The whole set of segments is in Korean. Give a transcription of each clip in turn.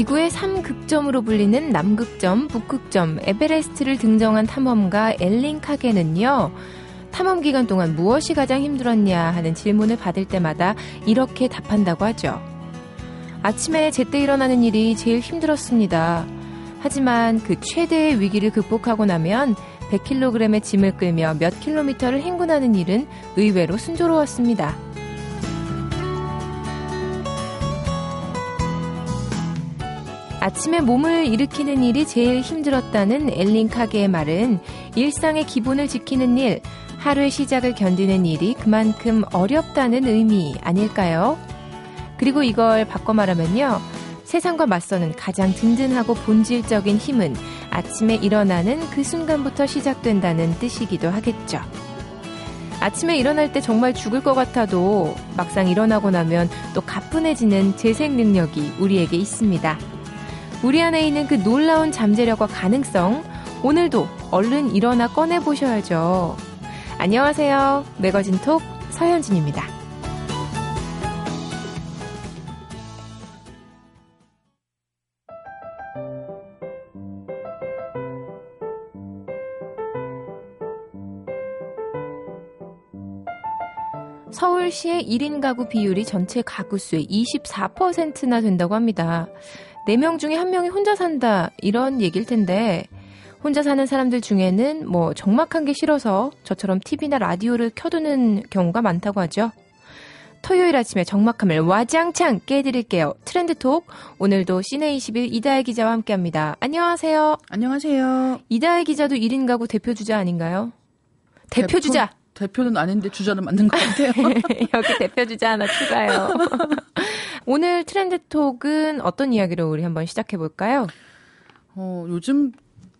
지구의 3극점으로 불리는 남극점, 북극점, 에베레스트를 등정한 탐험가 엘린 카게는요, 탐험 기간 동안 무엇이 가장 힘들었냐 하는 질문을 받을 때마다 이렇게 답한다고 하죠. 아침에 제때 일어나는 일이 제일 힘들었습니다. 하지만 그 최대의 위기를 극복하고 나면 100kg의 짐을 끌며 몇 킬로미터를 행군하는 일은 의외로 순조로웠습니다. 아침에 몸을 일으키는 일이 제일 힘들었다는 엘린 카게의 말은 일상의 기본을 지키는 일, 하루의 시작을 견디는 일이 그만큼 어렵다는 의미 아닐까요? 그리고 이걸 바꿔 말하면요. 세상과 맞서는 가장 든든하고 본질적인 힘은 아침에 일어나는 그 순간부터 시작된다는 뜻이기도 하겠죠. 아침에 일어날 때 정말 죽을 것 같아도 막상 일어나고 나면 또 가뿐해지는 재생 능력이 우리에게 있습니다. 우리 안에 있는 그 놀라운 잠재력과 가능성, 오늘도 얼른 일어나 꺼내보셔야죠. 안녕하세요. 매거진 톡 서현진입니다. 서울시의 1인 가구 비율이 전체 가구 수의 24%나 된다고 합니다. 4명 중에 1명이 혼자 산다, 이런 얘기일 텐데, 혼자 사는 사람들 중에는 뭐 적막한 게 싫어서 저처럼 TV나 라디오를 켜두는 경우가 많다고 하죠. 토요일 아침에 적막함을 와장창 깨드릴게요. 트렌드톡. 오늘도 시내21 이다혜 기자와 함께 합니다. 안녕하세요. 안녕하세요. 이다혜 기자도 1인 가구 대표 주자 아닌가요? 대표주자! 대표, 대표는 아닌데 주자는 맞는 것 같아요. 여기 대표 주자 하나 추가요. 오늘 트렌드 톡은 어떤 이야기로 우리 한번 시작해 볼까요? 어, 요즘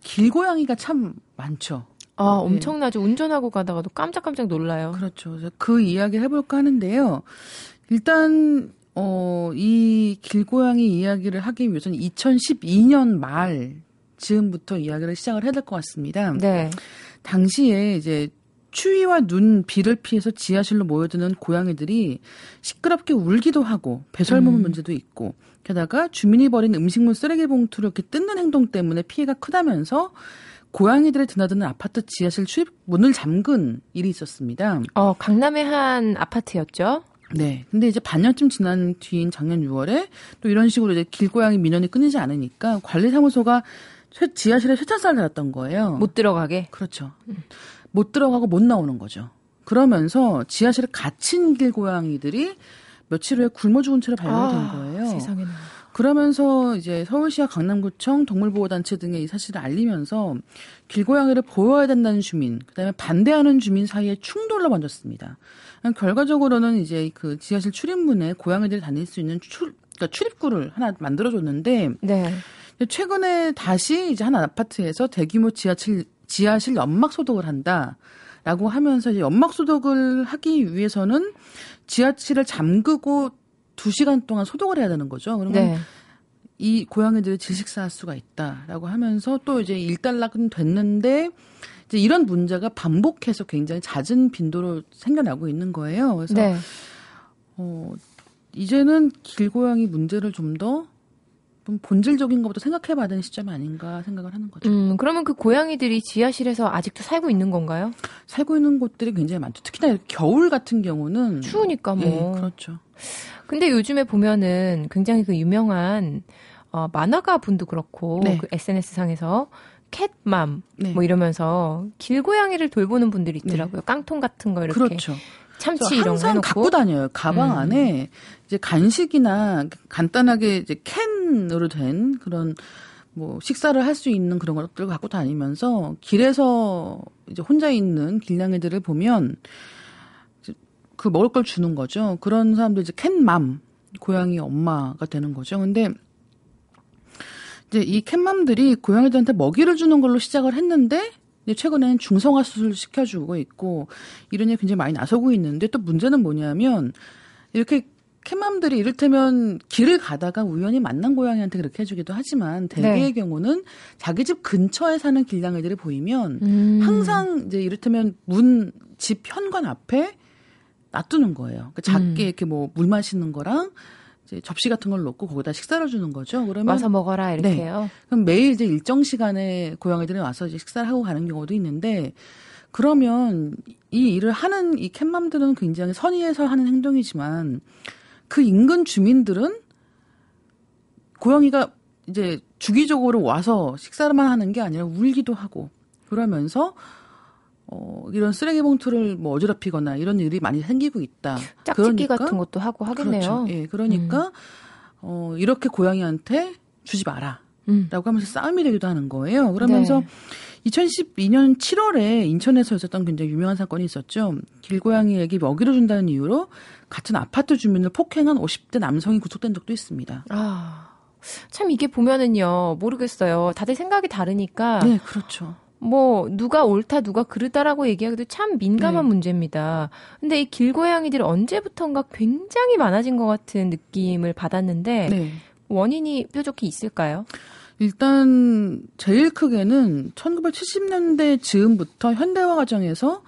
길고양이가 참 많죠. 아, 엄청나죠. 네. 운전하고 가다가도 깜짝깜짝 놀라요. 그렇죠. 그 이야기 해볼까 하는데요. 일단, 어, 이 길고양이 이야기를 하기 위해서는 2012년 말 즈음부터 이야기를 시작을 해야 될 것 같습니다. 네. 당시에 이제 추위와 눈, 비를 피해서 지하실로 모여드는 고양이들이 시끄럽게 울기도 하고 배설물 음. 문제도 있고 게다가 주민이 버린 음식물 쓰레기 봉투를 이렇게 뜯는 행동 때문에 피해가 크다면서 고양이들이 드나드는 아파트 지하실 출입 문을 잠근 일이 있었습니다. 어, 강남의 한 아파트였죠? 네. 근데 이제 반년쯤 지난 뒤인 작년 6월에 또 이런 식으로 이제 길고양이 민원이 끊이지 않으니까 관리사무소가 지하실에 쇠창살을 달았던 거예요. 못 들어가게? 그렇죠. 못 들어가고 못 나오는 거죠. 그러면서 지하실에 갇힌 길고양이들이 며칠 후에 굶어 죽은 채로 발견된 아, 거예요. 세상에나. 그러면서 이제 서울시와 강남구청 동물보호단체 등의 이 사실을 알리면서 길고양이를 보호해야 된다는 주민, 그다음에 반대하는 주민 사이에 충돌로 번졌습니다. 결과적으로는 이제 그 지하실 출입문에 고양이들이 다닐 수 있는 출, 그러니까 출입구를 하나 만들어줬는데, 네. 최근에 다시 이제 한 아파트에서 대규모 지하실 지하실 연막 소독을 한다 라고 하면서 이제 연막 소독을 하기 위해서는 지하실을 잠그고 2시간 동안 소독을 해야 되는 거죠. 그러면 네. 이 고양이들이 질식사할 수가 있다라고 하면서 또 이제 일단락은 됐는데 이제 이런 문제가 반복해서 굉장히 잦은 빈도로 생겨나고 있는 거예요. 그래서 네. 어 이제는 길고양이 문제를 좀 더 좀 본질적인 것부터 생각해봐야 되는 시점 아닌가 생각을 하는 거죠. 음, 그러면 그 고양이들이 지하실에서 아직도 살고 있는 건가요? 살고 있는 곳들이 굉장히 많죠. 특히나 겨울 같은 경우는 추우니까 뭐. 예, 그렇죠. 근데 요즘에 보면은 굉장히 그 유명한 어, 만화가 분도 그렇고 네. 그 SNS 상에서 캣맘 네. 뭐 이러면서 길고양이를 돌보는 분들이 있더라고요. 네. 깡통 같은 거 이렇게 그렇죠. 참치 이런 거 해놓고 갖고 다녀요. 가방 음. 안에 이제 간식이나 간단하게 이제 캔으로 된 그런 뭐 식사를 할 수 있는 그런 것들을 갖고 다니면서 길에서 이제 혼자 있는 길냥이들을 보면 그 먹을 걸 주는 거죠. 그런 사람들 이제 캔맘 고양이 엄마가 되는 거죠. 근데 이제 이 캔맘들이 고양이들한테 먹이를 주는 걸로 시작을 했는데 최근에는 중성화 수술 시켜주고 있고 이런 일 굉장히 많이 나서고 있는데 또 문제는 뭐냐면 이렇게 캣맘들이 이를테면 길을 가다가 우연히 만난 고양이한테 그렇게 해주기도 하지만 대개의 네. 경우는 자기 집 근처에 사는 길냥이들이 보이면 음. 항상 이제 이를테면 문 집 현관 앞에 놔두는 거예요. 그러니까 작게 음. 이렇게 뭐 물 마시는 거랑 접시 같은 걸 놓고 거기다 식사를 주는 거죠. 그러면 와서 먹어라 이렇게요. 네. 그럼 매일 이제 일정 시간에 고양이들이 와서 이제 식사를 하고 가는 경우도 있는데 그러면 이 일을 하는 이 캣맘들은 굉장히 선의해서 하는 행동이지만 그 인근 주민들은 고양이가 이제 주기적으로 와서 식사만 하는 게 아니라 울기도 하고 그러면서 어, 이런 쓰레기 봉투를 뭐 어지럽히거나 이런 일이 많이 생기고 있다. 짝짓기 그러니까, 같은 것도 하고 하겠네요. 그렇죠. 예, 그러니까 음. 어, 이렇게 고양이한테 주지 마라. 음. 라고 하면서 싸움이 되기도 하는 거예요. 그러면서 네. 2012년 7월에 인천에서 있었던 굉장히 유명한 사건이 있었죠. 길고양이에게 먹이를 준다는 이유로 같은 아파트 주민을 폭행한 50대 남성이 구속된 적도 있습니다. 아. 참 이게 보면은요, 모르겠어요. 다들 생각이 다르니까. 네, 그렇죠. 뭐 누가 옳다 누가 그르다라고 얘기하기도 참 민감한 네. 문제입니다. 근데 이 길고양이들이 언제부턴가 굉장히 많아진 것 같은 느낌을 받았는데 네. 원인이 뾰족히 있을까요? 일단 제일 크게는 1970년대 즈음부터 현대화 과정에서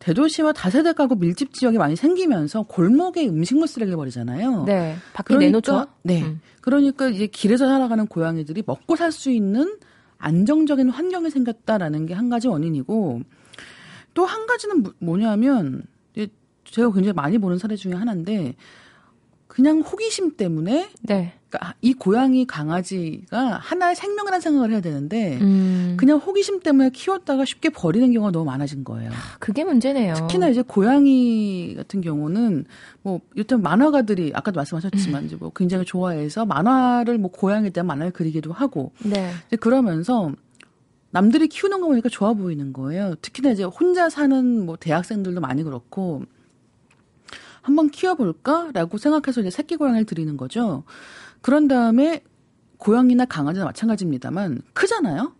대도시와 다세대 가구 밀집 지역이 많이 생기면서 골목에 음식물 쓰레기를 버리잖아요. 네. 밖에 그러니까, 내놓죠. 네. 음. 그러니까 이제 길에서 살아가는 고양이들이 먹고 살 수 있는 안정적인 환경이 생겼다라는 게 한 가지 원인이고 또 한 가지는 뭐냐면 제가 굉장히 많이 보는 사례 중에 하나인데 그냥 호기심 때문에 네. 그러니까 이 고양이 강아지가 하나의 생명이라는 생각을 해야 되는데 음. 그냥 호기심 때문에 키웠다가 쉽게 버리는 경우가 너무 많아진 거예요. 그게 문제네요. 특히나 이제 고양이 같은 경우는 뭐 일단 만화가들이 아까도 말씀하셨지만 음. 이제 뭐 굉장히 좋아해서 만화를 뭐 고양이에 대한 만화를 그리기도 하고 네. 이제 그러면서 남들이 키우는 거 보니까 좋아 보이는 거예요. 특히나 이제 혼자 사는 뭐 대학생들도 많이 그렇고 한번 키워볼까라고 생각해서 이제 새끼 고양이를 드리는 거죠. 그런 다음에 고양이나 강아지나 마찬가지입니다만 크잖아요.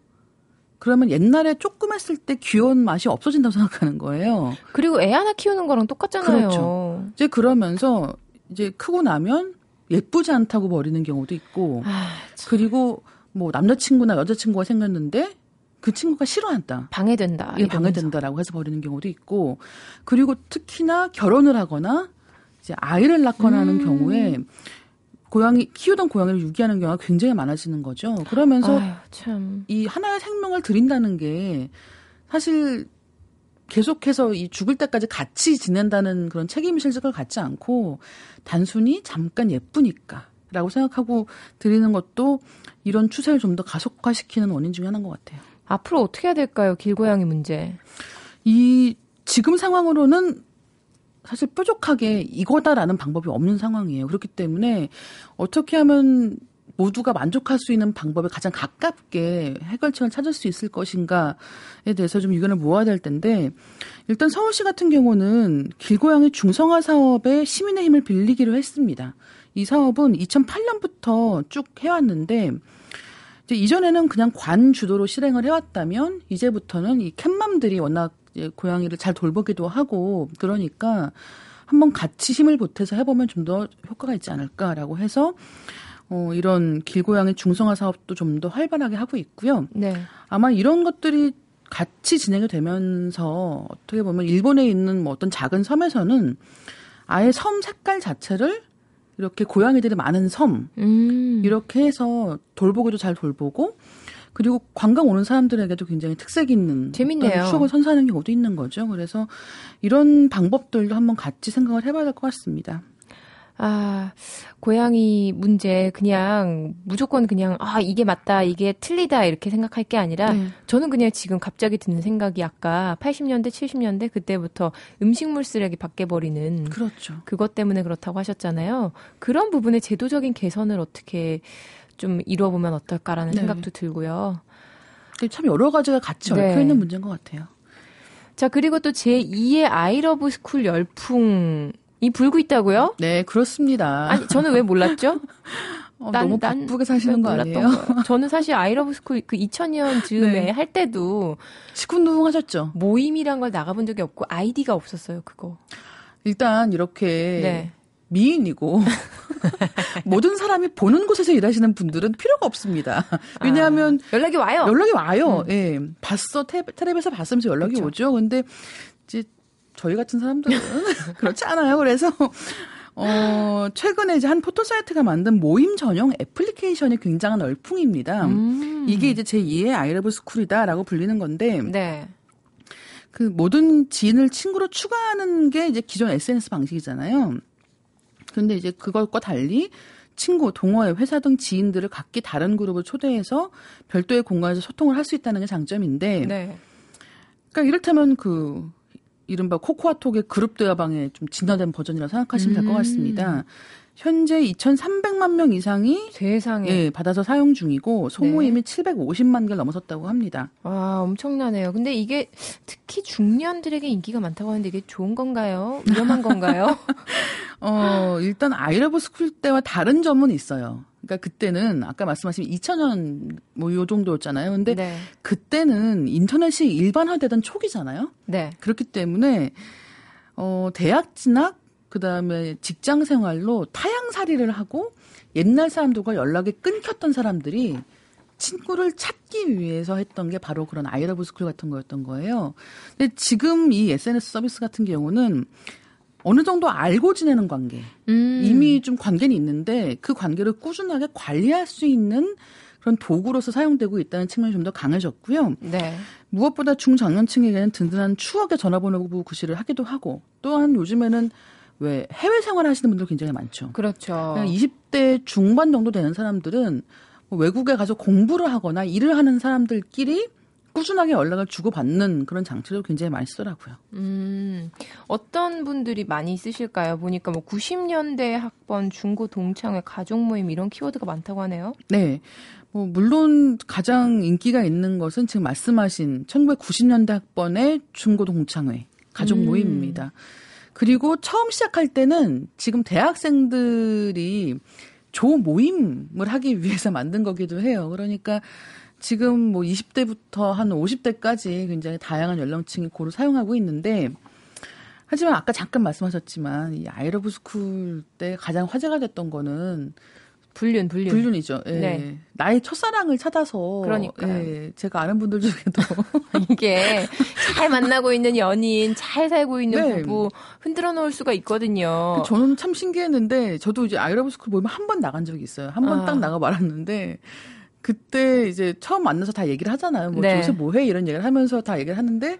그러면 옛날에 조금 했을 때 귀여운 맛이 없어진다고 생각하는 거예요. 그리고 애 하나 키우는 거랑 똑같잖아요. 그렇죠. 이제 그러면서 이제 크고 나면 예쁘지 않다고 버리는 경우도 있고, 아, 그리고 뭐 남자친구나 여자친구가 생겼는데 그 친구가 싫어한다. 방해된다. 예, 방해된다라고 해서 버리는 경우도 있고, 그리고 특히나 결혼을 하거나 이제 아이를 낳거나 하는 음. 경우에 고양이 키우던 고양이를 유기하는 경우가 굉장히 많아지는 거죠. 그러면서 아유, 이 하나의 생명을 드린다는 게 사실 계속해서 이 죽을 때까지 같이 지낸다는 그런 책임의식을 갖지 않고 단순히 잠깐 예쁘니까 라고 생각하고 드리는 것도 이런 추세를 좀 더 가속화시키는 원인 중에 하나인 것 같아요. 앞으로 어떻게 해야 될까요? 길고양이 문제. 이 지금 상황으로는 사실 뾰족하게 이거다라는 방법이 없는 상황이에요. 그렇기 때문에 어떻게 하면 모두가 만족할 수 있는 방법에 가장 가깝게 해결책을 찾을 수 있을 것인가에 대해서 좀 의견을 모아야 될 텐데 일단 서울시 같은 경우는 길고양이 중성화 사업에 시민의 힘을 빌리기로 했습니다. 이 사업은 2008년부터 쭉 해왔는데 이전에는 그냥 관 주도로 실행을 해왔다면 이제부터는 이 캣맘들이 워낙 고양이를 잘 돌보기도 하고 그러니까 한번 같이 힘을 보태서 해보면 좀 더 효과가 있지 않을까라고 해서 어, 이런 길고양이 중성화 사업도 좀 더 활발하게 하고 있고요. 네. 아마 이런 것들이 같이 진행이 되면서 어떻게 보면 일본에 있는 뭐 어떤 작은 섬에서는 아예 섬 색깔 자체를 이렇게 고양이들이 많은 섬 음. 이렇게 해서 돌보기도 잘 돌보고 그리고 관광 오는 사람들에게도 굉장히 특색 있는 재밌네요. 추억을 선사하는 경우도 있는 거죠. 그래서 이런 방법들도 한번 같이 생각을 해봐야 될 것 같습니다. 아, 고양이 문제 그냥 무조건 그냥 아, 이게 맞다, 이게 틀리다 이렇게 생각할 게 아니라 네. 저는 그냥 지금 갑자기 드는 생각이 아까 80년대, 70년대 그때부터 음식물 쓰레기 밖에 버리는 그렇죠. 그것 때문에 그렇다고 하셨잖아요. 그런 부분의 제도적인 개선을 어떻게 좀 이뤄보면 어떨까라는 네. 생각도 들고요. 참 여러 가지가 같이 네. 얽혀 있는 문제인 것 같아요. 자, 그리고 또 제2의 아이러브 스쿨 열풍이 불고 있다고요? 네, 그렇습니다. 아니, 저는 왜 몰랐죠? 어, 난, 너무 바쁘게 사시는 거 아니에요? 저는 사실 아이러브 스쿨 그 2000년 즈음에 네. 할 때도 시큰둥 하셨죠. 모임이란 걸 나가본 적이 없고 아이디가 없었어요, 그거. 일단 이렇게 네. 미인이고 모든 사람이 보는 곳에서 일하시는 분들은 필요가 없습니다. 왜냐하면 아, 연락이 와요. 연락이 와요. 음. 예. 봤어 테레비에서 봤으면서 연락이 그쵸. 오죠. 근데 이제 저희 같은 사람들은 그렇지 않아요. 그래서 어, 최근에 이제 한 포털 사이트가 만든 모임 전용 애플리케이션이 굉장한 열풍입니다. 음. 이게 이제 제2의 아이러브 스쿨이다라고 불리는 건데. 네. 그 모든 지인을 친구로 추가하는 게 이제 기존 SNS 방식이잖아요. 그런데 이제 그것과 달리 친구, 동호회, 회사 등 지인들을 각기 다른 그룹을 초대해서 별도의 공간에서 소통을 할 수 있다는 게 장점인데. 네. 그러니까 이를테면 그 이른바 코코아톡의 그룹 대화방에 좀 진화된 버전이라고 생각하시면 될것 음. 같습니다. 현재 2,300만 명 이상이 세상에 예, 받아서 사용 중이고 소모임이 네. 750만 개를 넘어섰다고 합니다. 와, 엄청나네요. 근데 이게 특히 중년들에게 인기가 많다고 하는데 이게 좋은 건가요? 위험한 건가요? 어, 일단 아이러브 스쿨 때와 다른 점은 있어요. 그러니까 그때는 아까 말씀하신 2000년 뭐 요 정도였잖아요. 근데 네. 그때는 인터넷이 일반화되던 초기잖아요. 네. 그렇기 때문에 어 대학 진학 그다음에 직장 생활로 타향살이를 하고 옛날 사람들과 연락이 끊겼던 사람들이 친구를 찾기 위해서 했던 게 바로 그런 아이러브 스쿨 같은 거였던 거예요. 근데 지금 이 SNS 서비스 같은 경우는 어느 정도 알고 지내는 관계. 음. 이미 좀 관계는 있는데 그 관계를 꾸준하게 관리할 수 있는 그런 도구로서 사용되고 있다는 측면이 좀 더 강해졌고요. 네. 무엇보다 중장년층에게는 든든한 추억의 전화번호 구실을 하기도 하고 또한 요즘에는 왜 해외 생활 하시는 분들 굉장히 많죠. 그렇죠. 20대 중반 정도 되는 사람들은 뭐 외국에 가서 공부를 하거나 일을 하는 사람들끼리 꾸준하게 연락을 주고받는 그런 장치도 굉장히 많이 쓰더라고요. 음, 어떤 분들이 많이 쓰실까요? 보니까 뭐 90년대 학번 중고 동창회 가족 모임 이런 키워드가 많다고 하네요. 네. 뭐 물론 가장 인기가 있는 것은 지금 말씀하신 1990년대 학번의 중고 동창회 가족 음. 모임입니다. 그리고 처음 시작할 때는 지금 대학생들이 조 모임을 하기 위해서 만들기도 해요. 그러니까 지금 뭐 20대부터 한 50대까지 굉장히 다양한 연령층이 고루 사용하고 있는데 하지만 아까 잠깐 말씀하셨지만 이 아이러브 스쿨 때 가장 화제가 됐던 거는 불륜, 불륜. 불륜이죠. 예. 네. 나의 첫사랑을 찾아서. 그러니까. 예. 제가 아는 분들 중에도. 이게 잘 만나고 있는 연인, 잘 살고 있는 네. 부부 흔들어 놓을 수가 있거든요. 저는 참 신기했는데, 저도 이제 아이러브 스쿨 모임 한번 나간 적이 있어요. 한 번 딱 아. 나가 말았는데, 그때 이제 처음 만나서 다 얘기를 하잖아요. 뭐 네. 요새 뭐해 이런 얘기를 하면서 다 얘기를 하는데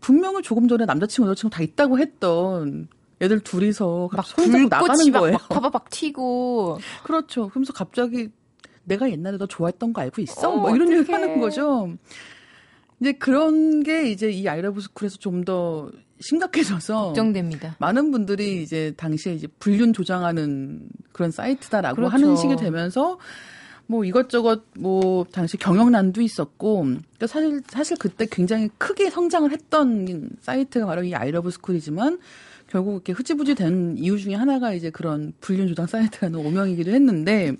분명히 조금 전에 남자친구 여자친구 다 있다고 했던 애들 둘이서 막 손잡고 나가는 거예요. 막 파바박 튀고. 그렇죠. 그러면서 갑자기 내가 옛날에 너 좋아했던 거 알고 있어? 어, 뭐 이런 얘기 하는 거죠. 이제 그런 게 이제 이 아이러브 스쿨에서 좀 더 심각해져서 걱정됩니다. 많은 분들이 이제 당시에 이제 불륜 조장하는 그런 사이트다라고 그렇죠. 하는 식이 되면서 뭐 이것저것 뭐 당시 경영난도 있었고 그러니까 사실 사실 그때 굉장히 크게 성장을 했던 사이트가 바로 이 아이러브 스쿨이지만 결국 이렇게 흐지부지 된 이유 중에 하나가 이제 그런 불륜 조장 사이트라는 오명이기도 했는데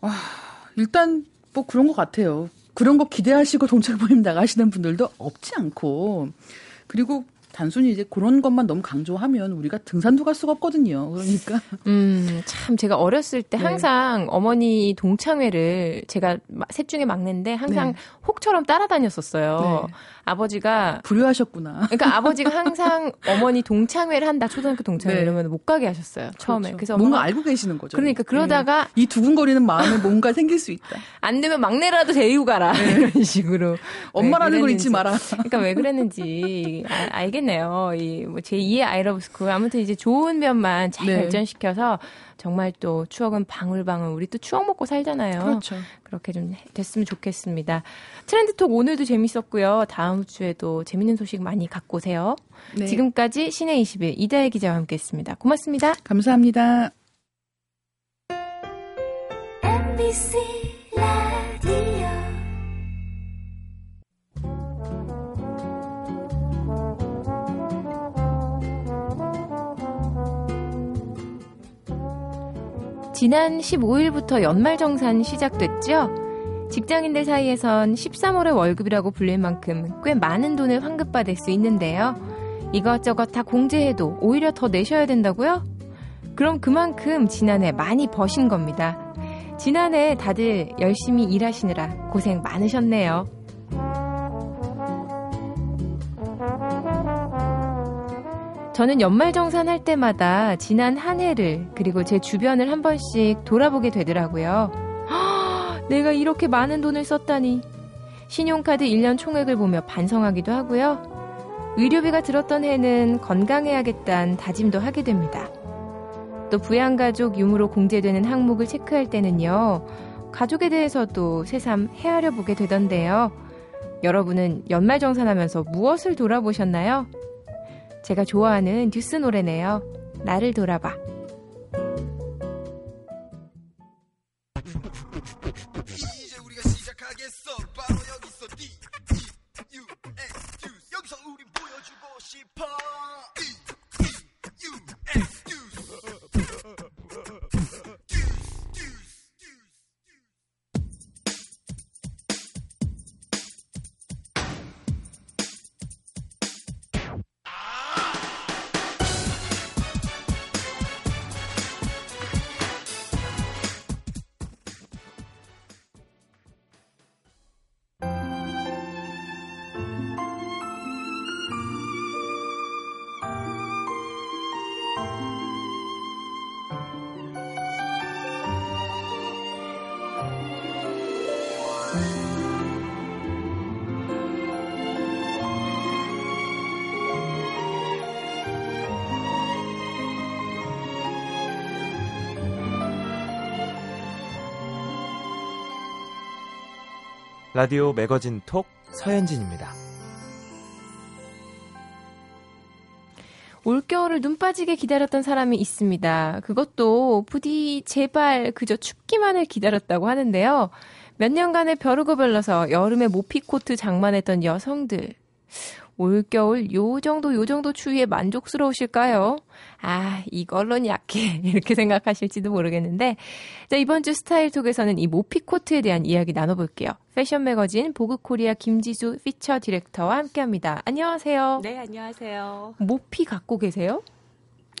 와 일단 뭐 그런 것 같아요. 그런 거 기대하시고 동창 모임 나가시는 분들도 없지 않고 그리고 단순히 이제 그런 것만 너무 강조하면 우리가 등산도 갈 수가 없거든요. 그러니까. 음, 참 제가 어렸을 때 네. 항상 어머니 동창회를 제가 셋 중에 막내인데 항상 네. 혹처럼 따라다녔었어요. 네. 아버지가 불효하셨구나. 그러니까 아버지가 항상 어머니 동창회를 한다 초등학교 동창회 네. 이러면 못 가게 하셨어요 처음에. 그렇죠. 그래서 뭔가 알고 계시는 거죠. 그러니까 그러다가 네. 이 두근거리는 마음에 뭔가 생길 수 있다. 안 되면 막내라도 데리고 가라 네. 이런 식으로. 엄마라는 걸 잊지 마라. 그러니까 왜 그랬는지 아, 알겠네요. 이 뭐 제2의 아이러브 스쿨 아무튼 이제 좋은 면만 잘 네. 발전시켜서 정말 또 추억은 방울방울 우리 또 추억 먹고 살잖아요. 그렇죠. 그렇게 좀 됐으면 좋겠습니다. 트렌드톡 오늘도 재밌었고요. 다음 주에도 재밌는 소식 많이 갖고 오세요. 네. 지금까지 씨네21 이다혜 기자와 함께했습니다. 고맙습니다. 감사합니다. MBC 지난 15일부터 연말정산 시작됐죠? 직장인들 사이에선 13월의 월급이라고 불릴 만큼 꽤 많은 돈을 환급받을 수 있는데요. 이것저것 다 공제해도 오히려 더 내셔야 된다고요? 그럼 그만큼 지난해 많이 버신 겁니다. 지난해 다들 열심히 일하시느라 고생 많으셨네요. 저는 연말정산 할 때마다 지난 한 해를 그리고 제 주변을 한 번씩 돌아보게 되더라고요. 내가 이렇게 많은 돈을 썼다니. 신용카드 1년 총액을 보며 반성하기도 하고요. 의료비가 들었던 해는 건강해야겠다는 다짐도 하게 됩니다. 또 부양가족 유무로 공제되는 항목을 체크할 때는요. 가족에 대해서도 새삼 헤아려 보게 되던데요. 여러분은 연말정산하면서 무엇을 돌아보셨나요? 제가 좋아하는 듀스 노래네요. 나를 돌아봐. 라디오 매거진 톡 서현진입니다. 올겨울을 눈 빠지게 기다렸던 사람이 있습니다. 그것도 부디 제발 그저 춥기만을 기다렸다고 하는데요. 몇 년간의 벼르고 별러서 여름에 모피 코트 장만했던 여성들. 올겨울 요 정도 요 정도 추위에 만족스러우실까요? 아, 이걸로는 약해. 이렇게 생각하실지도 모르겠는데. 자, 이번 주 스타일 톡에서는 이 모피 코트에 대한 이야기 나눠볼게요. 패션 매거진 보그 코리아 김지수 피처 디렉터와 함께 합니다. 안녕하세요. 네, 안녕하세요. 모피 갖고 계세요?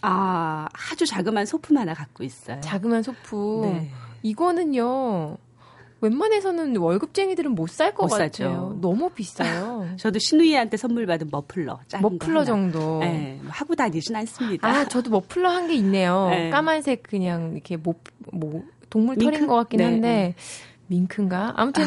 아, 아주 자그만 소품 하나 갖고 있어요. 자그만 소품. 네. 이거는요. 웬만해서는 월급쟁이들은 못 살 것 같아요. 사죠. 너무 비싸요. 저도 시누이한테 선물 받은 머플러, 머플러 정도. 네, 뭐 하고 다니진 않습니다. 아, 저도 머플러 한 게 있네요. 네. 까만색 그냥 이렇게 뭐, 뭐 동물 털인? 것 같긴 네, 한데 네. 밍크인가? 아무튼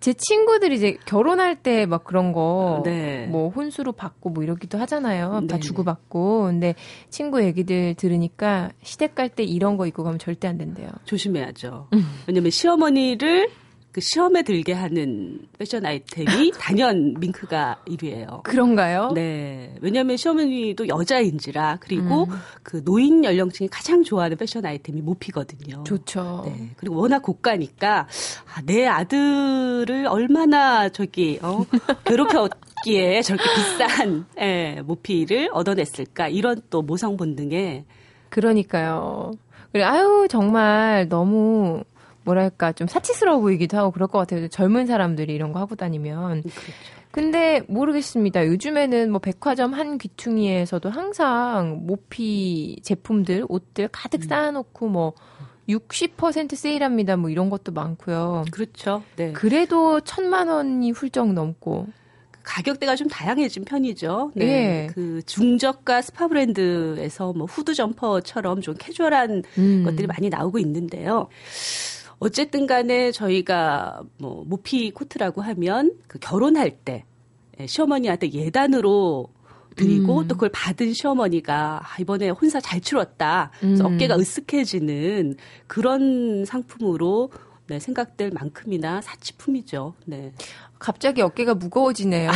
제 친구들이 이제 결혼할 때 막 그런 거, 네. 뭐 혼수로 받고 뭐 이러기도 하잖아요. 네. 다 주고받고. 근데 친구 얘기들 들으니까 시댁 갈 때 이런 거 입고 가면 절대 안 된대요. 조심해야죠. 음. 왜냐면 시어머니를 그 시험에 들게 하는 패션 아이템이 단연 밍크가 1위예요. 그런가요? 네. 왜냐하면 시어머니도 여자인지라 그리고 음. 그 노인 연령층이 가장 좋아하는 패션 아이템이 모피거든요. 좋죠. 네. 그리고 워낙 고가니까 아, 내 아들을 얼마나 저기 어, 괴롭혔기에 저렇게 비싼 예, 모피를 얻어냈을까 이런 또 모성 본능에 그러니까요. 그래 아유 정말 너무 뭐랄까 좀 사치스러워 보이기도 하고 그럴 것 같아요. 젊은 사람들이 이런 거 하고 다니면. 그렇죠. 근데 모르겠습니다. 요즘에는 뭐 백화점 한 귀퉁이에서도 항상 모피 제품들, 옷들 가득 음. 쌓아놓고 뭐 60% 세일합니다. 뭐 이런 것도 많고요. 그렇죠. 네. 그래도 천만 원이 훌쩍 넘고. 가격대가 좀 다양해진 편이죠. 네. 네. 그 중저가 스파 브랜드에서 뭐 후드 점퍼처럼 좀 캐주얼한 음. 것들이 많이 나오고 있는데요. 어쨌든 간에 저희가 뭐 모피 코트라고 하면 그 결혼할 때 예, 시어머니한테 예단으로 드리고 음. 또 그걸 받은 시어머니가 아, 이번에 혼사 잘 치렀다. 음. 어깨가 으쓱해지는 그런 상품으로 네, 생각될 만큼이나 사치품이죠. 네. 갑자기 어깨가 무거워지네요.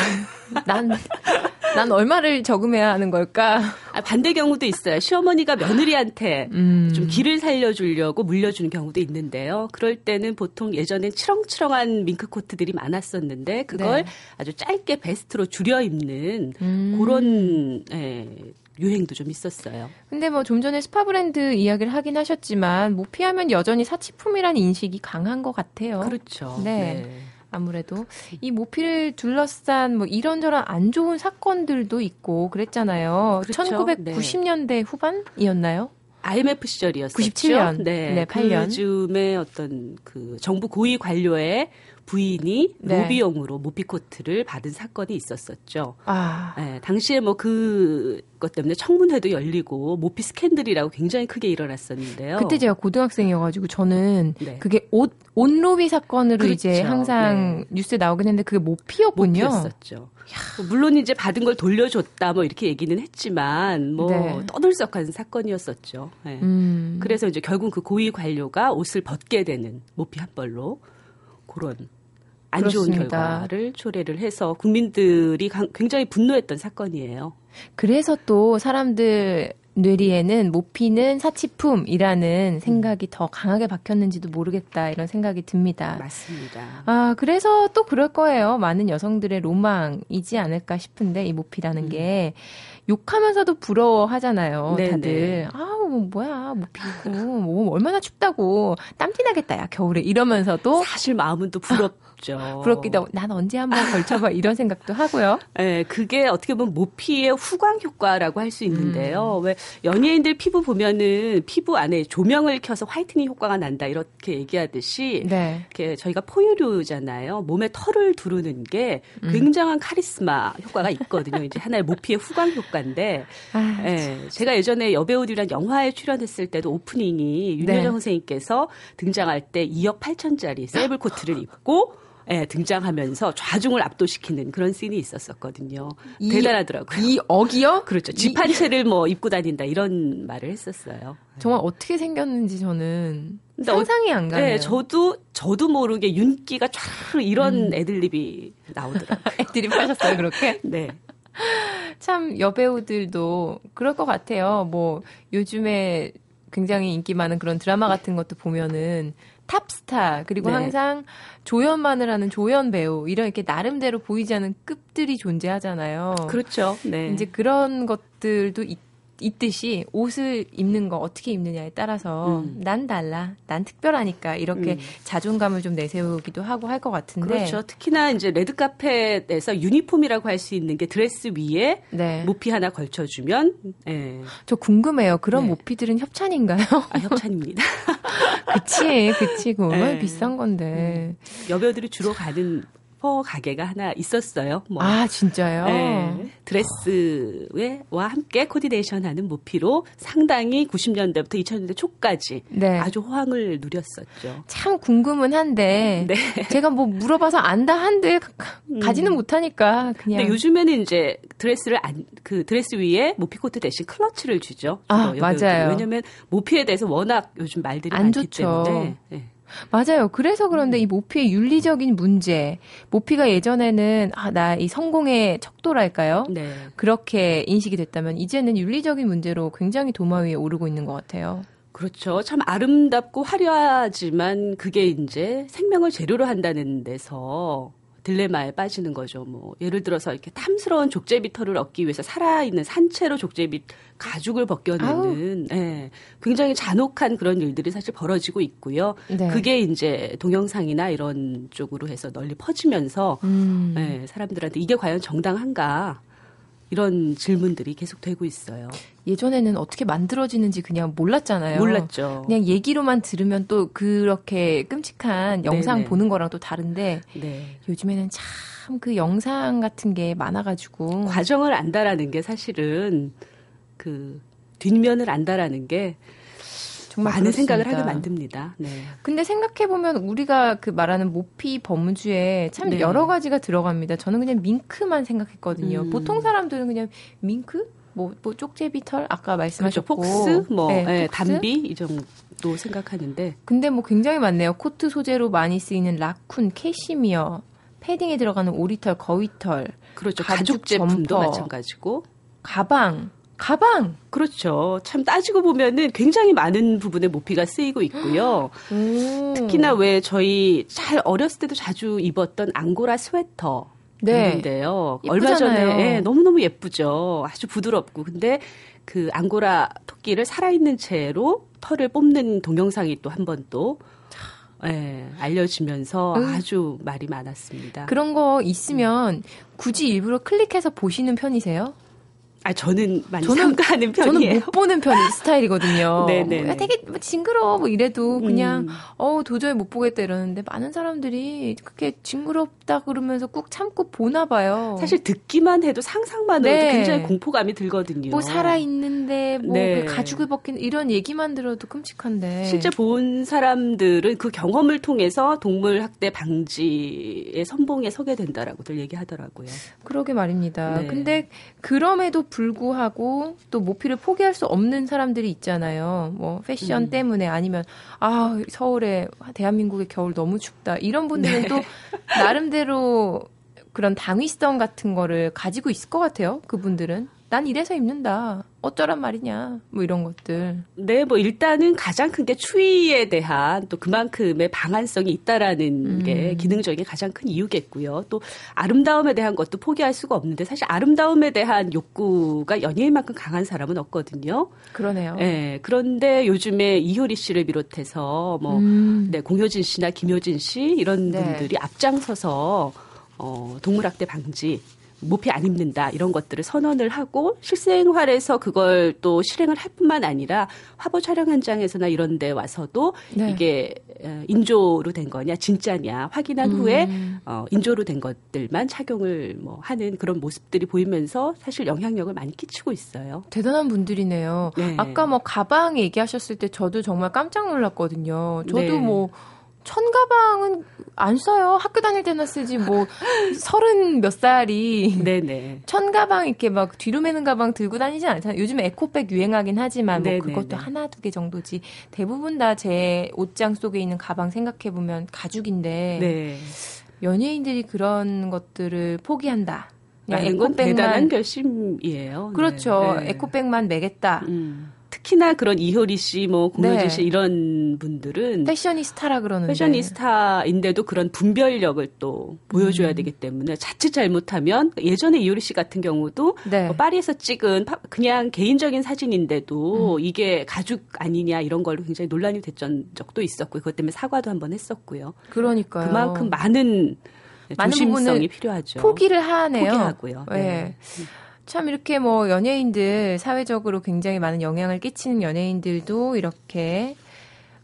난, 난 얼마를 저금해야 하는 걸까? 아, 반대 경우도 있어요. 시어머니가 며느리한테 음. 좀 길을 살려주려고 물려주는 경우도 있는데요. 그럴 때는 보통 예전엔 치렁치렁한 밍크 코트들이 많았었는데 그걸 네. 아주 짧게 베스트로 줄여 입는 음. 그런 예, 유행도 좀 있었어요. 근데 뭐 좀 전에 스파 브랜드 이야기를 하긴 하셨지만 모피하면 여전히 사치품이라는 인식이 강한 것 같아요. 그렇죠. 네. 네. 아무래도 이 모피를 둘러싼 뭐 이런저런 안 좋은 사건들도 있고 그랬잖아요. 그렇죠. 1990년대 네. 후반이었나요? IMF 시절이었었죠. 97년. 네. 네 8년. 그즈음에 어떤 그 정부 고위 관료의 부인이 네. 로비용으로 모피 코트를 받은 사건이 있었었죠. 아. 네, 당시에 뭐 그것 때문에 청문회도 열리고 모피 스캔들이라고 굉장히 크게 일어났었는데요. 그때 제가 고등학생이어가지고 저는 네. 그게 옷 옷로비 사건으로 그렇죠. 이제 항상 네. 뉴스에 나오긴 했는데 그게 모피였군요. 모피였었죠. 뭐 물론 이제 받은 걸 돌려줬다 뭐 이렇게 얘기는 했지만 뭐 네. 떠들썩한 사건이었었죠. 네. 음. 그래서 이제 결국 그 고위 관료가 옷을 벗게 되는 모피 한 벌로 그런 안 좋은 결과를 초래를 해서 국민들이 굉장히 분노했던 사건이에요. 그래서 또 사람들 뇌리에는 모피는 사치품이라는 생각이 더 강하게 박혔는지도 모르겠다 이런 생각이 듭니다. 맞습니다. 아 그래서 또 그럴 거예요. 많은 여성들의 로망이지 않을까 싶은데 이 모피라는 음. 게 욕하면서도 부러워하잖아요. 네네. 다들 아우 뭐, 뭐야 모피고 뭐 얼마나 춥다고 땀띠 나겠다 야 겨울에 이러면서도 사실 마음은 또 부럽. 부럽죠. 부럽기도 하고 난 언제 한번 걸쳐봐 이런 생각도 하고요. 네, 그게 어떻게 보면 모피의 후광 효과라고 할 수 있는데요. 음. 왜 연예인들 피부 보면은 피부 안에 조명을 켜서 화이트닝 효과가 난다 이렇게 얘기하듯이 네. 이렇게 저희가 포유류잖아요. 몸에 털을 두르는 게 음. 굉장한 카리스마 효과가 있거든요. 이제 하나의 모피의 후광 효과인데 아, 네, 제가 예전에 여배우들이랑 영화에 출연했을 때도 오프닝이 윤여정 네. 선생님께서 등장할 때 2억 8천짜리 세이블 코트를 입고 예, 등장하면서 좌중을 압도시키는 그런 씬이 있었었거든요. 이, 대단하더라고요. 이 억이요? 그렇죠. 집한 채를 뭐 입고 다닌다 이런 말을 했었어요. 정말 어떻게 생겼는지 저는 상상이 안 가네요. 네, 저도 저도 모르게 윤기가 촤르 이런 음. 애들립이 나오더라고요. 애드립 하셨어요, 그렇게? 네. 참 여배우들도 그럴 것 같아요. 뭐 요즘에 굉장히 인기 많은 그런 드라마 같은 것도 보면은 탑스타 그리고 네. 항상 조연만을 하는 조연 배우 이런 이렇게 나름대로 보이지 않는 급들이 존재하잖아요. 그렇죠. 네. 이제 그런 것들도 있, 있듯이 옷을 입는 거 어떻게 입느냐에 따라서 음. 난 달라, 난 특별하니까 이렇게 음. 자존감을 좀 내세우기도 하고 할 것 같은데. 그렇죠. 특히나 이제 레드 카펫에서 유니폼이라고 할 수 있는 게 드레스 위에 네. 모피 하나 걸쳐주면. 네. 저 궁금해요. 그런 네. 모피들은 협찬인가요? 아, 협찬입니다. 그치, 그치. 그 얼마나 네. 비싼 건데. 음. 여배우들이 주로 가는 슈퍼 가게가 하나 있었어요. 뭐. 아 진짜요? 네. 드레스와 함께 코디네이션하는 모피로 상당히 90년대부터 2000년대 초까지 네. 아주 호황을 누렸었죠. 참 궁금은 한데 네. 제가 뭐 물어봐서 안다 한들 음. 가지는 음. 못하니까 그냥. 근데 요즘에는 이제 드레스를 안, 그 드레스 위에 모피 코트 대신 클러치를 주죠. 아 맞아요. 왜냐하면 모피에 대해서 워낙 요즘 말들이 많기 그렇죠. 때문에. 네. 맞아요. 그래서 그런데 이 모피의 윤리적인 문제, 모피가 예전에는 아, 나 이 성공의 척도랄까요? 네. 그렇게 인식이 됐다면 이제는 윤리적인 문제로 굉장히 도마 위에 오르고 있는 것 같아요. 그렇죠. 참 아름답고 화려하지만 그게 이제 생명을 재료로 한다는 데서 딜레마에 빠지는 거죠. 뭐 예를 들어서 이렇게 탐스러운 족제비 털을 얻기 위해서 살아있는 산채로 족제비 가죽을 벗겨내는 예, 굉장히 잔혹한 그런 일들이 사실 벌어지고 있고요. 네. 그게 이제 동영상이나 이런 쪽으로 해서 널리 퍼지면서 음. 예, 사람들한테 이게 과연 정당한가 이런 질문들이 계속 되고 있어요. 예전에는 어떻게 만들어지는지 그냥 몰랐잖아요. 몰랐죠. 그냥 얘기로만 들으면 또 그렇게 끔찍한 영상 네네. 보는 거랑 또 다른데 네. 요즘에는 참 그 영상 같은 게 많아가지고 과정을 안다라는 게 사실은 그 뒷면을 안다라는 게 정말 많은 그렇습니다. 생각을 하게 만듭니다. 네. 근데 생각해 보면 우리가 그 말하는 모피 범주에 참 네. 여러 가지가 들어갑니다. 저는 그냥 밍크만 생각했거든요. 음. 보통 사람들은 그냥 밍크 뭐, 뭐 쪽제비 털 아까 말씀하셨고 그렇죠. fox 뭐 네, 네, 담비 이 정도 생각하는데 근데 뭐 굉장히 많네요. 코트 소재로 많이 쓰이는 라쿤, 캐시미어, 패딩에 들어가는 오리털, 거위털, 그렇죠. 가죽, 가죽 제품도 마찬가지고 가방 가방. 그렇죠. 참 따지고 보면은 굉장히 많은 부분에 모피가 쓰이고 있고요. 오. 특히나 왜 저희 잘 어렸을 때도 자주 입었던 앙고라 스웨터. 네. 있는데요. 얼마 전에 네, 너무너무 예쁘죠. 아주 부드럽고. 근데 그 앙고라 토끼를 살아있는 채로 털을 뽑는 동영상이 또 한 번 또 예, 알려지면서 음. 아주 말이 많았습니다. 그런 거 있으면 굳이 일부러 클릭해서 보시는 편이세요? 아 저는 많이 저는, 참가하는 편이에요. 저는 못 보는 편 스타일이거든요. 네네. 뭐, 되게 뭐 징그러워 뭐 이래도 그냥 음. 어 도저히 못 보겠다 이러는데 많은 사람들이 그렇게 징그럽다 그러면서 꾹 참고 보나 봐요. 사실 듣기만 해도 상상만으로도 네. 굉장히 공포감이 들거든요. 뭐 살아 있는데 뭐 네. 그 가죽을 벗긴 이런 얘기만 들어도 끔찍한데 실제 본 사람들은 그 경험을 통해서 동물 학대 방지의 선봉에 서게 된다라고들 얘기하더라고요. 그러게 말입니다. 네. 근데 그럼에도 불 구하고 또 모피를 포기할 수 없는 사람들이 있잖아요. 뭐 패션 음. 때문에 아니면 아 서울에 대한민국의 겨울 너무 춥다 이런 분들은 네. 또 나름대로 그런 당위성 같은 거를 가지고 있을 것 같아요. 그분들은 난 이래서 입는다. 어쩌란 말이냐. 뭐 이런 것들. 네, 뭐 일단은 가장 큰 게 추위에 대한 또 그만큼의 방한성이 있다라는 음. 게 기능적인 가장 큰 이유겠고요. 또 아름다움에 대한 것도 포기할 수가 없는데 사실 아름다움에 대한 욕구가 연예인만큼 강한 사람은 없거든요. 그러네요. 네, 그런데 요즘에 이효리 씨를 비롯해서 뭐 음. 네, 공효진 씨나 김효진 씨 이런 네. 분들이 앞장서서 어, 동물학대 방지 모피 안 입는다 이런 것들을 선언을 하고 실생활에서 그걸 또 실행을 할 뿐만 아니라 화보 촬영 현장에서나 이런 데 와서도 네. 이게 어, 인조로 된 거냐 진짜냐 확인한 음. 후에 어, 인조로 된 것들만 착용을 뭐 하는 그런 모습들이 보이면서 사실 영향력을 많이 끼치고 있어요. 대단한 분들이네요. 네. 아까 뭐 가방 얘기하셨을 때 저도 정말 깜짝 놀랐거든요. 저도 네. 뭐 천가방은 안 써요. 학교 다닐 때나 쓰지 뭐 서른 몇 살이 네네. 천가방 이렇게 막 뒤로 매는 가방 들고 다니지 않잖아요. 요즘에 에코백 유행하긴 하지만 뭐 그것도 하나 두 개 정도지. 대부분 다 제 옷장 속에 있는 가방 생각해 보면 가죽인데 네. 연예인들이 그런 것들을 포기한다. 그냥 에코백만 대단한 결심이에요. 그렇죠. 네. 에코백만 매겠다. 음. 특히나 그런 이효리 씨, 뭐 공효진 네. 씨 이런 분들은 패셔니스타라 그러는데 패셔니스타인데도 그런 분별력을 또 보여줘야 음. 되기 때문에 자칫 잘못하면 예전에 이효리 씨 같은 경우도 네. 뭐 파리에서 찍은 그냥 개인적인 사진인데도 음. 이게 가죽 아니냐 이런 걸로 굉장히 논란이 됐던 적도 있었고 그것 때문에 사과도 한번 했었고요. 그러니까요. 그만큼 많은 많은 조심성이 필요하죠. 포기를 하네요. 포기하고요. 네. 네. 참 이렇게 뭐 연예인들 사회적으로 굉장히 많은 영향을 끼치는 연예인들도 이렇게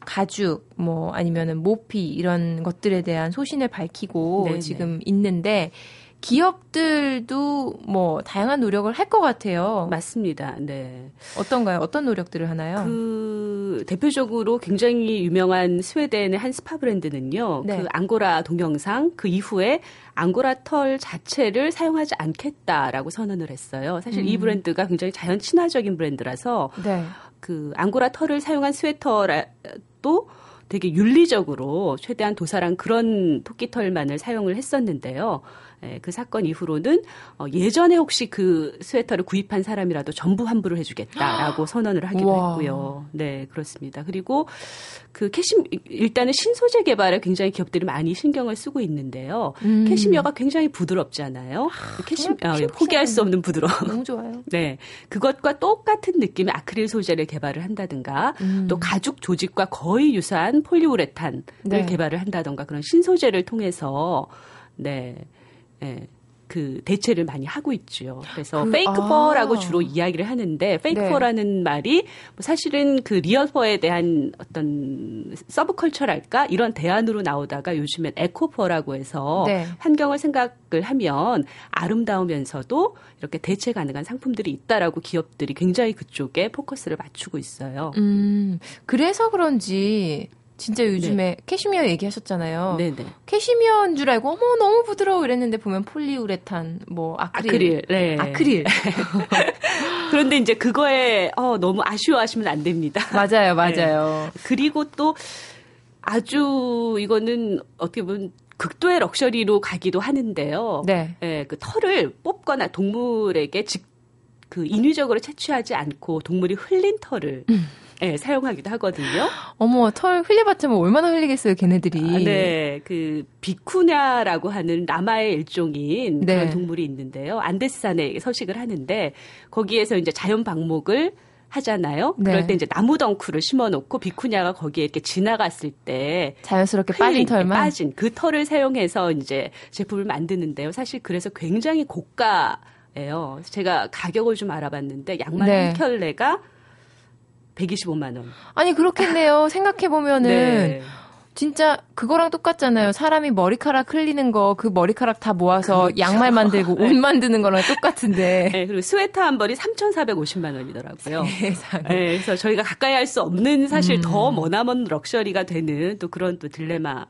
가죽 뭐 아니면은 모피 이런 것들에 대한 소신을 밝히고 네네. 지금 있는데 기업들도 뭐 다양한 노력을 할 것 같아요. 맞습니다. 네. 어떤가요? 어떤 노력들을 하나요? 그 대표적으로 굉장히 유명한 스웨덴의 한 스파 브랜드는요. 네. 그 앙고라 동영상 그 이후에 앙고라 털 자체를 사용하지 않겠다라고 선언을 했어요. 사실 음. 이 브랜드가 굉장히 자연 친화적인 브랜드라서 네. 그 앙고라 털을 사용한 스웨터도 되게 윤리적으로 최대한 도살한 그런 토끼 털만을 사용을 했었는데요. 예, 그 사건 이후로는 어, 예전에 혹시 그 스웨터를 구입한 사람이라도 전부 환불을 해주겠다라고 선언을 하기도 우와. 했고요. 네, 그렇습니다. 그리고 그 캐시 일단은 신소재 개발에 굉장히 기업들이 많이 신경을 쓰고 있는데요. 음. 캐시미어가 굉장히 부드럽잖아요. 아, 캐시 아, 예, 포기할 수 없는 부드러움. 너무 좋아요. 네, 그것과 똑같은 느낌의 아크릴 소재를 개발을 한다든가 음. 또 가죽 조직과 거의 유사한 폴리우레탄을 네. 개발을 한다든가 그런 신소재를 통해서 네. 예, 그 대체를 많이 하고 있죠. 그래서 그, fake fur라고 아. 주로 이야기를 하는데 fake 네. fur라는 말이 뭐 사실은 그 real fur에 대한 어떤 서브컬처랄까 이런 대안으로 나오다가 요즘엔 eco fur라고 해서 네. 환경을 생각을 하면 아름다우면서도 이렇게 대체 가능한 상품들이 있다라고 기업들이 굉장히 그쪽에 포커스를 맞추고 있어요. 음, 그래서 그런지 진짜 요즘에 네. 캐시미어 얘기하셨잖아요. 네네. 네. 캐시미어인 줄 알고 어머 너무 부드러워 이랬는데 보면 폴리우레탄 뭐 아크릴, 아크릴, 네. 아크릴. 그런데 이제 그거에 어, 너무 아쉬워하시면 안 됩니다. 맞아요, 네. 맞아요. 네. 그리고 또 아주 이거는 어떻게 보면 극도의 럭셔리로 가기도 하는데요. 네. 네, 그 털을 뽑거나 동물에게 직 그 인위적으로 채취하지 않고 동물이 흘린 털을 음. 네, 사용하기도 하거든요. 어머, 털 흘려봤자면 얼마나 흘리겠어요, 걔네들이. 아, 네, 그 비쿠냐라고 하는 남아의 일종인 네. 그런 동물이 있는데요. 안데스산에 서식을 하는데 거기에서 이제 자연 방목을 하잖아요. 네. 그럴 때 이제 나무 덩쿨을 심어놓고 비쿠냐가 거기에 이렇게 지나갔을 때 자연스럽게 빠진 털만 빠진 그 털을 사용해서 이제 제품을 만드는데요. 사실 그래서 굉장히 고가 예요. 제가 가격을 좀 알아봤는데 양말 네. 한 켤레가 125만 원. 아니 그렇겠네요. 생각해 보면은 네. 진짜 그거랑 똑같잖아요. 사람이 머리카락 흘리는 거 그 머리카락 다 모아서 그렇죠. 양말 만들고 옷 네. 만드는 거랑 똑같은데. 네, 그리고 스웨터 한 벌이 3,450만 원이더라고요. 세상에. 네, 그래서 저희가 가까이 할 수 없는 사실 음. 더 머나먼 럭셔리가 되는 또 그런 또 딜레마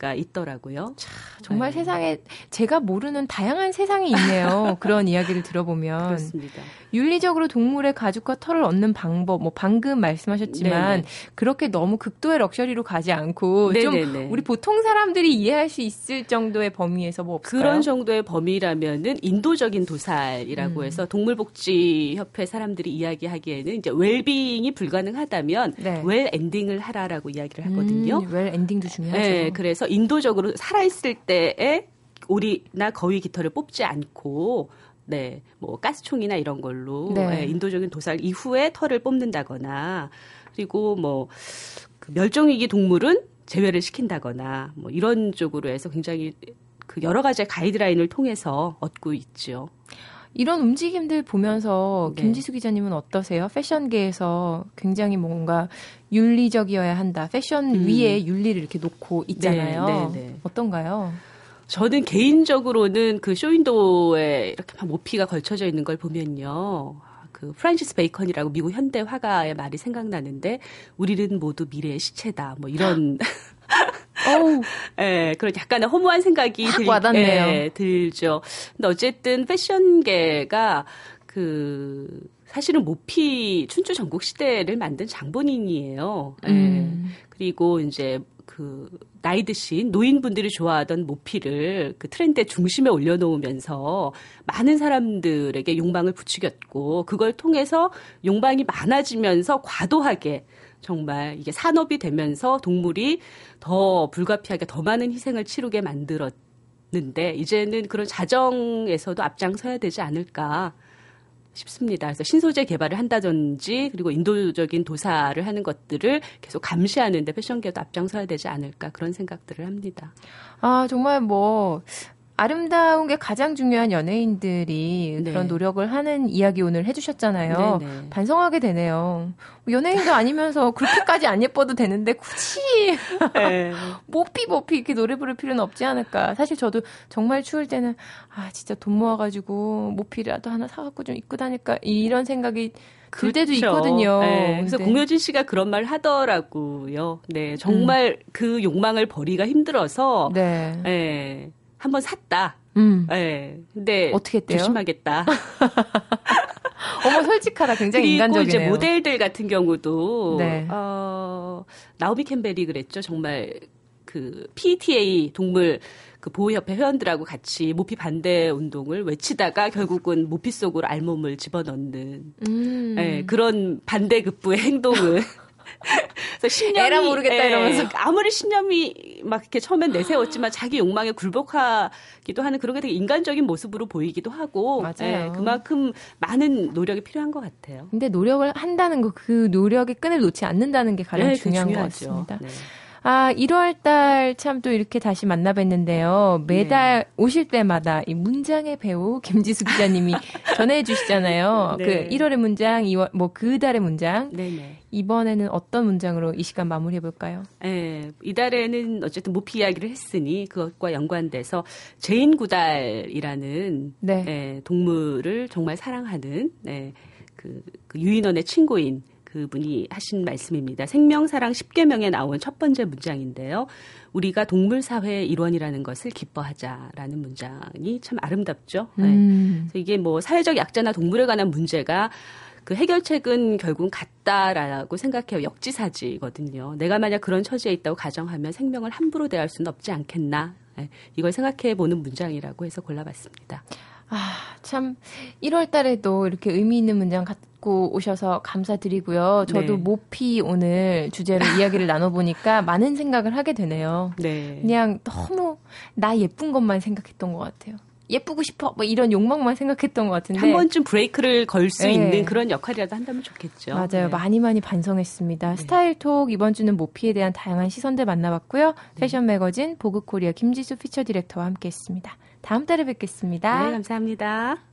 가 있더라고요. 차, 정말 네. 세상에 제가 모르는 다양한 세상이 있네요. 그런 이야기를 들어보면. 그렇습니다. 윤리적으로 동물의 가죽과 털을 얻는 방법, 뭐 방금 말씀하셨지만 네네. 그렇게 너무 극도의 럭셔리로 가지 않고 네네네. 좀 우리 보통 사람들이 이해할 수 있을 정도의 범위에서 뭐 없을까요? 그런 정도의 범위라면은 인도적인 도살이라고 음. 해서 동물복지협회 사람들이 이야기하기에는 이제 웰빙이 불가능하다면 네. 웰 엔딩을 하라라고 이야기를 하거든요. 음, 웰 엔딩도 중요하죠. 네, 그래서 인도적으로 살아있을 때에 오리나 거위 깃털을 뽑지 않고 네, 뭐 가스총이나 이런 걸로 네. 네, 인도적인 도살 이후에 털을 뽑는다거나 그리고 뭐 그 멸종위기 동물은 제외를 시킨다거나 뭐 이런 쪽으로 해서 굉장히 그 여러 가지 가이드라인을 통해서 얻고 있죠. 이런 움직임들 보면서 네. 김지수 기자님은 어떠세요? 패션계에서 굉장히 뭔가 윤리적이어야 한다. 패션 음. 위에 윤리를 이렇게 놓고 있잖아요. 네, 네, 네. 어떤가요? 저는 개인적으로는 그 쇼윈도에 이렇게 막 모피가 걸쳐져 있는 걸 보면요. 그 프란시스 베이컨이라고 미국 현대 화가의 말이 생각나는데 우리는 모두 미래의 시체다. 뭐 이런 예, 그런 약간의 허무한 생각이 들, 와닿네요. 예, 들죠. 근데 어쨌든 패션계가 그 사실은 모피 춘추 전국 시대를 만든 장본인이에요. 예. 음. 그리고 이제 그 나이 드신 노인분들이 좋아하던 모피를 그 트렌드의 중심에 올려놓으면서 많은 사람들에게 욕망을 부추겼고 그걸 통해서 욕망이 많아지면서 과도하게 정말 이게 산업이 되면서 동물이 더 불가피하게 더 많은 희생을 치르게 만들었는데 이제는 그런 자정에서도 앞장서야 되지 않을까 싶습니다. 그래서 신소재 개발을 한다든지 그리고 인도적인 도사를 하는 것들을 계속 감시하는데 패션계도 앞장서야 되지 않을까 그런 생각들을 합니다. 아 정말 뭐 아름다운 게 가장 중요한 연예인들이 네. 그런 노력을 하는 이야기 오늘 해주셨잖아요. 네네. 네. 반성하게 되네요. 연예인도 아니면서 그렇게까지 안 예뻐도 되는데 굳이 네. 모피 모피 이렇게 노래 부를 필요는 없지 않을까. 사실 저도 정말 추울 때는 아 진짜 돈 모아가지고 모피라도 하나 사갖고 좀 입고 다닐까 이런 생각이 들 때도 그렇죠. 있거든요. 네. 그래서 네. 공효진 씨가 그런 말 하더라고요. 네, 정말 음. 그 욕망을 버리기가 힘들어서 네. 네. 한번 샀다. 음. 네. 근데 어떻게 했대요? 조심하겠다. 어머 솔직하다. 굉장히 인간적이네요. 이제 모델들 같은 경우도 네. 어, 나오미 캠벨이 그랬죠. 정말 그 PTA 동물 그 보호협회 회원들하고 같이 모피 반대 운동을 외치다가 결국은 모피 속으로 알몸을 집어넣는 음. 네, 그런 반대급부의 행동을 그래서 신념이 에라 모르겠다 예, 이러면서 아무리 신념이 막 이렇게 처음엔 내세웠지만 자기 욕망에 굴복하기도 하는 그런 게 되게 인간적인 모습으로 보이기도 하고 맞아요. 예, 그만큼 많은 노력이 필요한 것 같아요. 근데 노력을 한다는 거 그 노력의 끈을 놓지 않는다는 게 가장 네, 중요한 것 같습니다. 네. 아, 1월 달 참 또 이렇게 다시 만나 뵀는데요. 매달 네. 오실 때마다 이 문장의 보그 김지수 기자님이 전해 주시잖아요. 네. 그 1월의 문장, 2월 뭐 그 달의 문장. 네네. 이번에는 어떤 문장으로 이 시간 마무리해 볼까요? 네, 이달에는 어쨌든 모피 이야기를 했으니 그것과 연관돼서 제인 구달이라는 네. 네, 동물을 정말 사랑하는 네, 그, 그 유인원의 친구인 그분이 하신 말씀입니다. 생명사랑 10개명에 나온 첫 번째 문장인데요. 우리가 동물사회의 일원이라는 것을 기뻐하자라는 문장이 참 아름답죠. 네. 음. 네. 이게 뭐 사회적 약자나 동물에 관한 문제가 그 해결책은 결국은 같다라고 생각해요. 역지사지거든요. 내가 만약 그런 처지에 있다고 가정하면 생명을 함부로 대할 수는 없지 않겠나. 네. 이걸 생각해 보는 문장이라고 해서 골라봤습니다. 아, 참 1월 달에도 이렇게 의미 있는 문장 갖고 오셔서 감사드리고요. 저도 네. 모피 오늘 주제로 이야기를 나눠 보니까 많은 생각을 하게 되네요. 네. 그냥 너무 나 예쁜 것만 생각했던 것 같아요. 예쁘고 싶어 뭐 이런 욕망만 생각했던 것 같은데 한 번쯤 브레이크를 걸 수 네. 있는 그런 역할이라도 한다면 좋겠죠. 맞아요. 네. 많이 많이 반성했습니다. 네. 스타일톡 이번 주는 모피에 대한 다양한 시선들 만나봤고요. 네. 패션 매거진 보그코리아 김지수 피처 디렉터와 함께했습니다. 다음 달에 뵙겠습니다. 네, 감사합니다.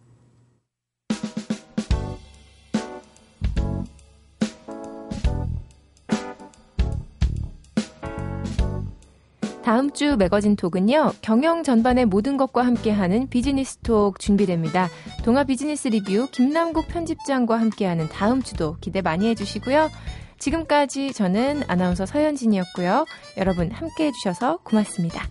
다음 주 매거진 톡은요, 경영 전반의 모든 것과 함께하는 비즈니스 톡 준비됩니다. 동아 비즈니스 리뷰 김남국 편집장과 함께하는 다음 주도 기대 많이 해주시고요. 지금까지 저는 아나운서 서현진이었고요. 여러분 함께 해주셔서 고맙습니다.